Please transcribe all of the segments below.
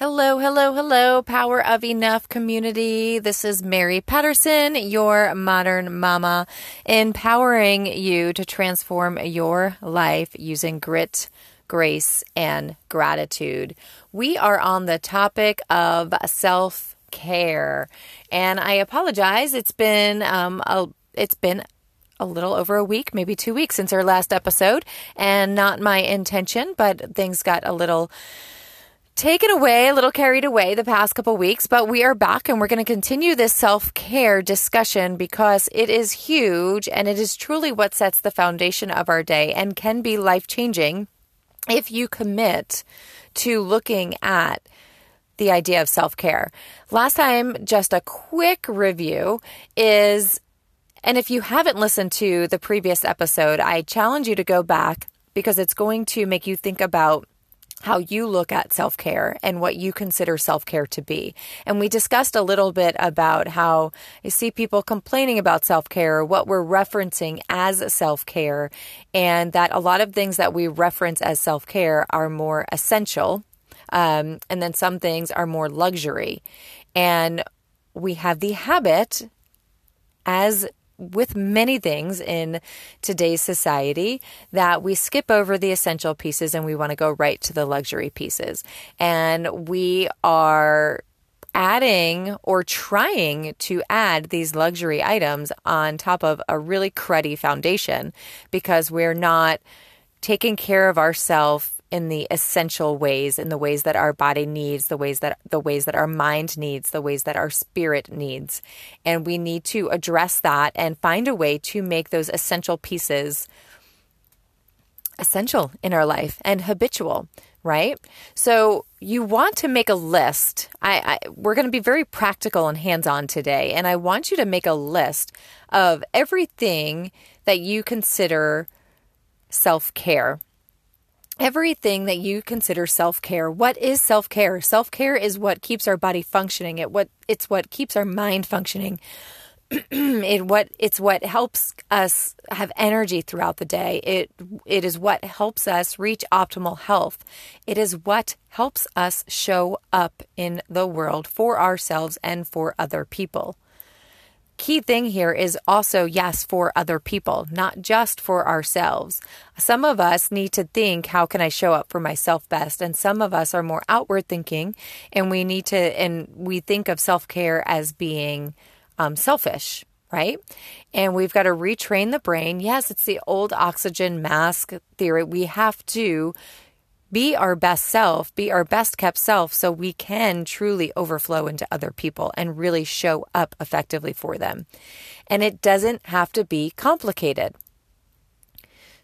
Hello, hello, hello, Power of Enough community. This is Mary Patterson, your modern mama, empowering you to transform your life using grit, grace, and gratitude. We are on the topic of self care, and I apologize. It's been um, a, it's been a little over a week, maybe two weeks since our last episode, and not my intention, but things got a little taken away, a little carried away the past couple weeks, but we are back and we're going to continue this self care discussion because it is huge and it is truly what sets the foundation of our day and can be life changing if you commit to looking at the idea of self care. Last time, just a quick review is, and if you haven't listened to the previous episode, I challenge you to go back because it's going to make you think about how you look at self care and what you consider self care to be. And we discussed a little bit about how I see people complaining about self care, what we're referencing as self care, and that a lot of things that we reference as self care are more essential. Um, and then some things are more luxury. And we have the habit as with many things in today's society that we skip over the essential pieces and we want to go right to the luxury pieces. And we are adding or trying to add these luxury items on top of a really cruddy foundation because we're not taking care of ourselves in the essential ways in the ways that our body needs the ways that the ways that our mind needs the ways that our spirit needs. And we need to address that and find a way to make those essential pieces essential in our life and habitual right? So you want to make a list. I, I we're going to be very practical and hands-on today and i want you to make a list of everything that you consider self-care everything that you consider self-care. What is self-care? Self-care is what keeps our body functioning. It what it's what keeps our mind functioning. it what it's what helps us have energy throughout the day. It it is what helps us reach optimal health. It is what helps us show up in the world for ourselves and for other people key thing here is also yes for other people, not just for ourselves. Some of us need to think, how can I show up for myself best? And some of us are more outward thinking and we need to, and we think of self care as being um, selfish. Right? And we've got to retrain the brain. Yes, it's the old oxygen mask theory. We have to be our best self, be our best kept self, so we can truly overflow into other people and really show up effectively for them. And it doesn't have to be complicated.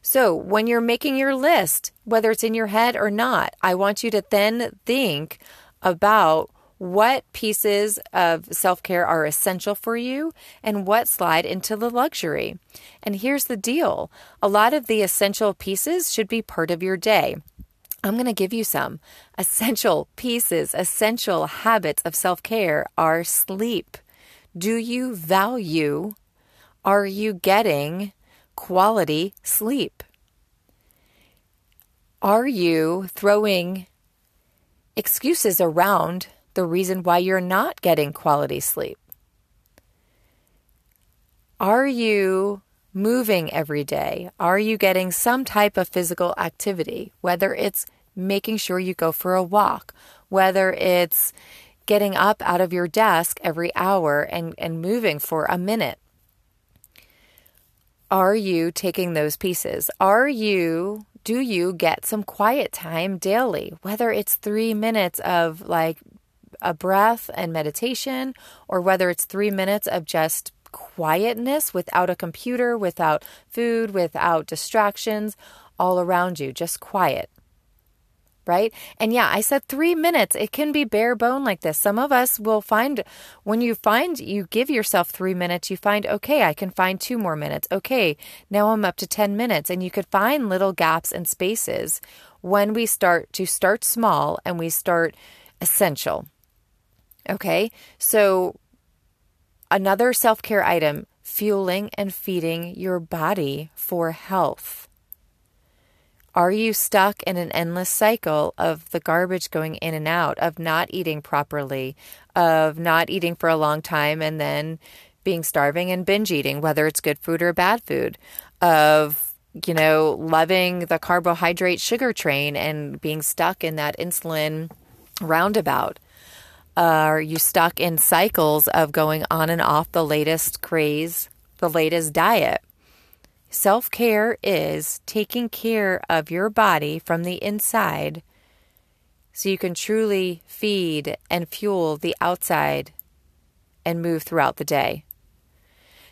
So, when you're making your list, whether it's in your head or not, I want you to then think about what pieces of self care are essential for you and what slide into the luxury. And here's the deal a lot of the essential pieces should be part of your day. I'm going to give you some. Essential pieces, essential habits of self care are sleep. Do you value, are you getting quality sleep? Are you throwing excuses around the reason why you're not getting quality sleep? Are you moving every day? Are you getting some type of physical activity, whether it's making sure you go for a walk, whether it's getting up out of your desk every hour and, and moving for a minute. Are you taking those pieces? Are you, do you get some quiet time daily? Whether it's three minutes of like a breath and meditation, or whether it's three minutes of just quietness without a computer, without food, without distractions all around you, just quiet right? And yeah, I said three minutes. It can be bare bone like this. Some of us will find when you find you give yourself three minutes, you find, okay, I can find two more minutes. Okay, now I'm up to 10 minutes. And you could find little gaps and spaces when we start to start small and we start essential. Okay, so another self care item fueling and feeding your body for health. Are you stuck in an endless cycle of the garbage going in and out, of not eating properly, of not eating for a long time and then being starving and binge eating, whether it's good food or bad food, of you know, loving the carbohydrate sugar train and being stuck in that insulin roundabout? Are you stuck in cycles of going on and off the latest craze, the latest diet? Self care is taking care of your body from the inside so you can truly feed and fuel the outside and move throughout the day.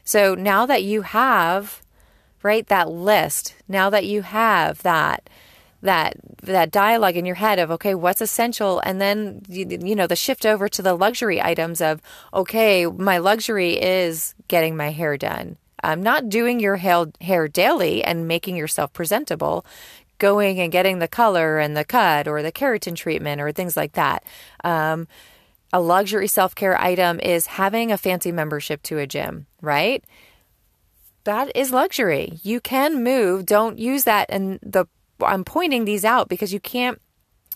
So now that you have, right, that list, now that you have that, that that dialogue in your head of okay what's essential? And then you, you, know the shift over to the luxury items of okay my luxury is getting my hair done. I'm not doing your hair, daily and making yourself presentable. Going and getting the color and the cut or the keratin treatment or things like that. Um, a luxury self-care item is having a fancy membership to a gym right? That is luxury. You can move. Don't use that in the I'm pointing these out because you can't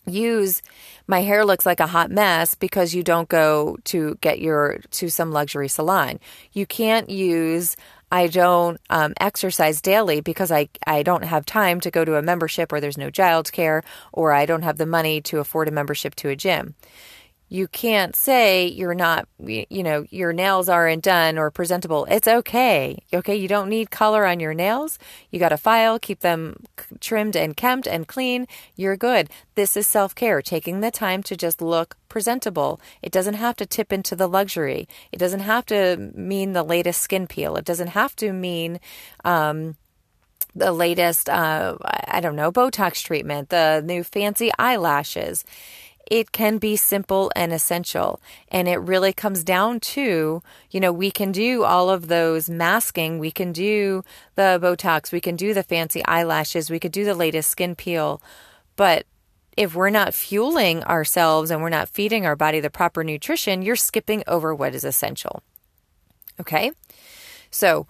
use my hair looks like a hot mess because you don't go to get your to some luxury salon. You can't use I don't um, exercise daily because I, I don't have time to go to a membership or there's no childcare or I don't have the money to afford a membership to a gym you can't say you're not you know your nails aren't done or presentable. It's okay okay? You don't need color on your nails. You got a file keep them trimmed and kempt and clean. You're good. This is self-care taking the time to just look presentable. It doesn't have to tip into the luxury. It doesn't have to mean the latest skin peel. It doesn't have to mean um, the latest uh, i don't know botox treatment the new fancy eyelashes it can be simple and essential. And it really comes down to, you know, we can do all of those masking, we can do the Botox, we can do the fancy eyelashes, we could do the latest skin peel. But if we're not fueling ourselves and we're not feeding our body the proper nutrition, you're skipping over what is essential. Okay? So,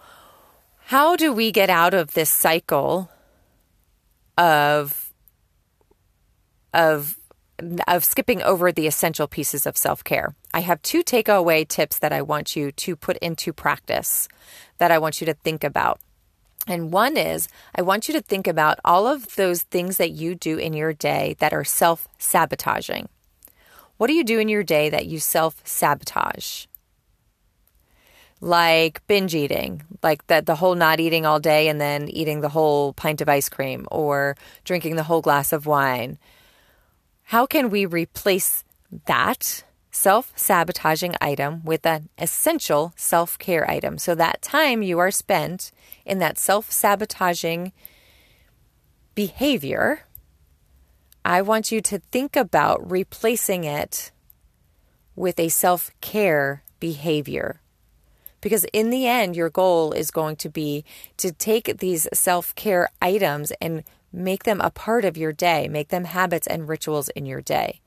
how do we get out of this cycle of of of skipping over the essential pieces of self care. I have two takeaway tips that I want you to put into practice that I want you to think about. And one is I want you to think about all of those things that you do in your day that are self sabotaging. What do you do in your day that you self sabotage? Like binge eating, like that the whole not eating all day and then eating the whole pint of ice cream or drinking the whole glass of wine how can we replace that self sabotaging item with an essential self care item? So that time you are spent in that self sabotaging behavior, I want you to think about replacing it with a self care behavior. Because in the end, your goal is going to be to take these self care items and Make them a part of your day, make them habits and rituals in your day.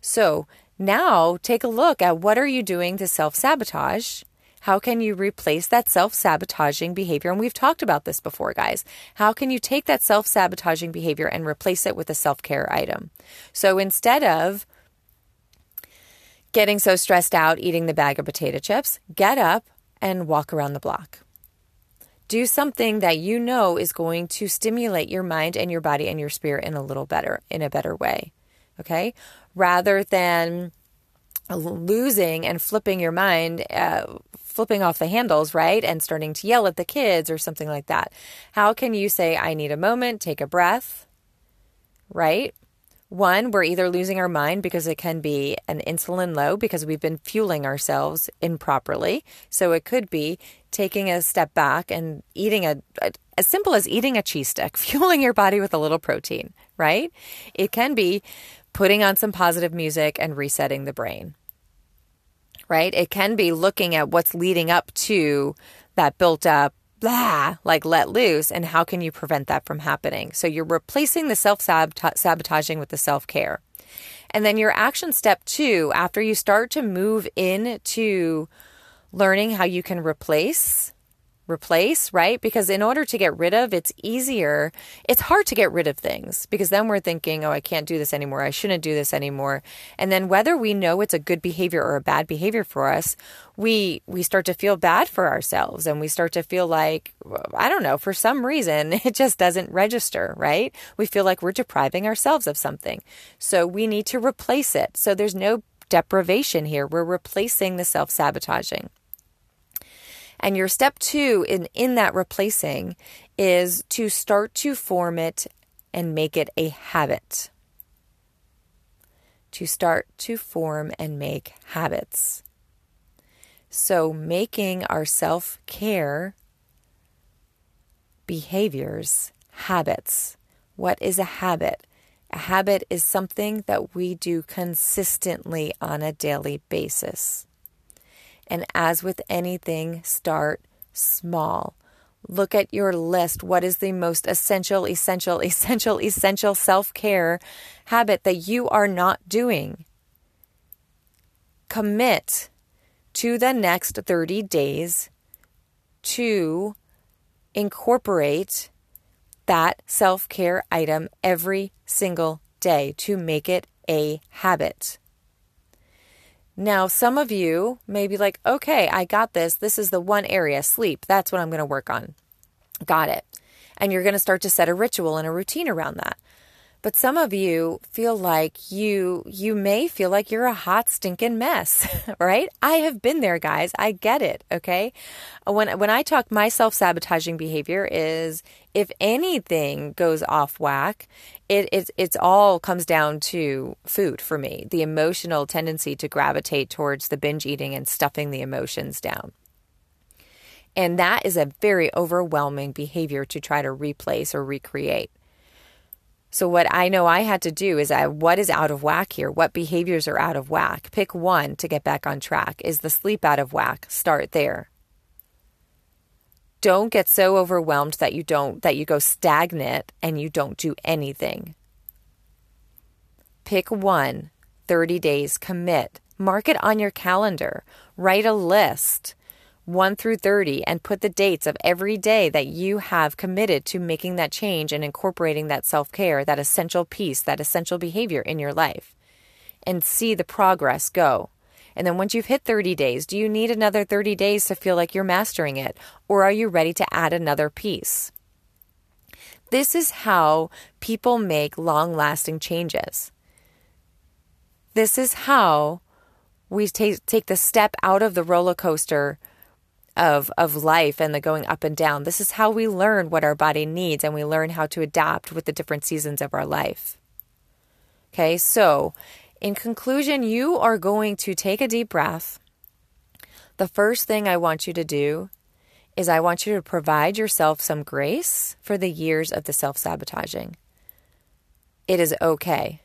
So now take a look at what are you doing to self sabotage? How can you replace that self sabotaging behavior? And we've talked about this before, guys. How can you take that self sabotaging behavior and replace it with a self care item? So instead of getting so stressed out eating the bag of potato chips, get up and walk around the block. Do something that you know is going to stimulate your mind and your body and your spirit in a little better, in a better way. Okay? Rather than losing and flipping your mind, uh, flipping off the handles, right? And starting to yell at the kids or something like that. How can you say, I need a moment, take a breath, right? One, we're either losing our mind because it can be an insulin low because we've been fueling ourselves improperly. So it could be taking a step back and eating a, a as simple as eating a cheese stick, fueling your body with a little protein, right? It can be putting on some positive music and resetting the brain. Right? It can be looking at what's leading up to that built up blah, like let loose, and how can you prevent that from happening? So you're replacing the self sabotaging with the self care. And then your action step two, after you start to move into learning how you can replace replace, right? Because in order to get rid of, it's easier. It's hard to get rid of things because then we're thinking, oh, I can't do this anymore. I shouldn't do this anymore. And then whether we know it's a good behavior or a bad behavior for us, we we start to feel bad for ourselves and we start to feel like I don't know, for some reason it just doesn't register, right? We feel like we're depriving ourselves of something. So we need to replace it. So there's no deprivation here. We're replacing the self-sabotaging. And your step two in, in that replacing is to start to form it and make it a habit. To start to form and make habits. So, making our self care behaviors habits. What is a habit? A habit is something that we do consistently on a daily basis. And as with anything, start small. Look at your list. What is the most essential, essential, essential, essential self care habit that you are not doing? Commit to the next 30 days to incorporate that self care item every single day to make it a habit. Now, some of you may be like, okay, I got this. This is the one area, sleep. That's what I'm going to work on. Got it. And you're going to start to set a ritual and a routine around that. But some of you feel like you you may feel like you're a hot stinking mess, right? I have been there, guys. I get it, okay? When when I talk my self-sabotaging behavior is if anything goes off whack, it it it's all comes down to food for me. The emotional tendency to gravitate towards the binge eating and stuffing the emotions down. And that is a very overwhelming behavior to try to replace or recreate. So what I know I had to do is I what is out of whack here? What behaviors are out of whack? Pick one to get back on track. Is the sleep out of whack? Start there. Don't get so overwhelmed that you don't that you go stagnant and you don't do anything. Pick one, 30 days, commit. Mark it on your calendar. Write a list. 1 through 30 and put the dates of every day that you have committed to making that change and incorporating that self care, that essential piece, that essential behavior in your life, and see the progress go. And then once you've hit 30 days, do you need another 30 days to feel like you're mastering it? Or are you ready to add another piece? This is how people make long lasting changes. This is how we take, take the step out of the roller coaster of of life and the going up and down. This is how we learn what our body needs and we learn how to adapt with the different seasons of our life. Okay? So, in conclusion, you are going to take a deep breath. The first thing I want you to do is I want you to provide yourself some grace for the years of the self-sabotaging. It is okay.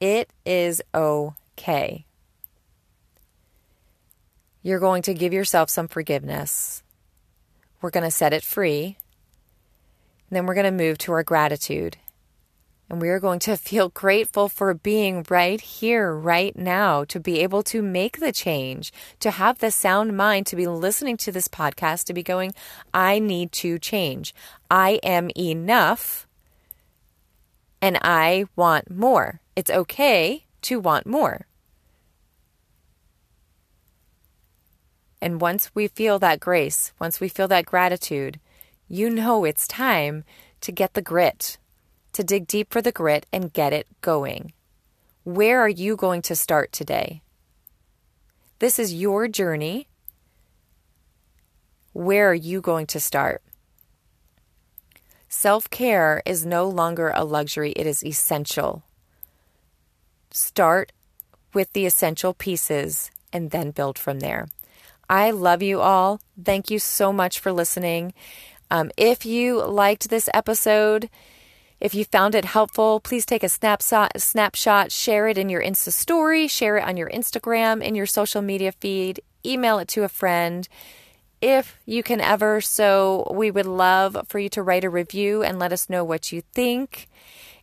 It is okay. You're going to give yourself some forgiveness. We're going to set it free. And then we're going to move to our gratitude. And we are going to feel grateful for being right here, right now, to be able to make the change, to have the sound mind, to be listening to this podcast, to be going, I need to change. I am enough and I want more. It's okay to want more. And once we feel that grace, once we feel that gratitude, you know it's time to get the grit, to dig deep for the grit and get it going. Where are you going to start today? This is your journey. Where are you going to start? Self care is no longer a luxury, it is essential. Start with the essential pieces and then build from there. I love you all. Thank you so much for listening. Um, if you liked this episode, if you found it helpful, please take a snapshot, snapshot, share it in your Insta story, share it on your Instagram, in your social media feed, email it to a friend. If you can ever, so we would love for you to write a review and let us know what you think.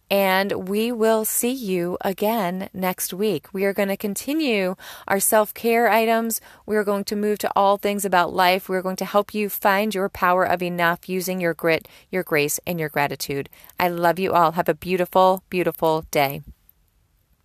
And we will see you again next week. We are going to continue our self care items. We are going to move to all things about life. We're going to help you find your power of enough using your grit, your grace, and your gratitude. I love you all. Have a beautiful, beautiful day.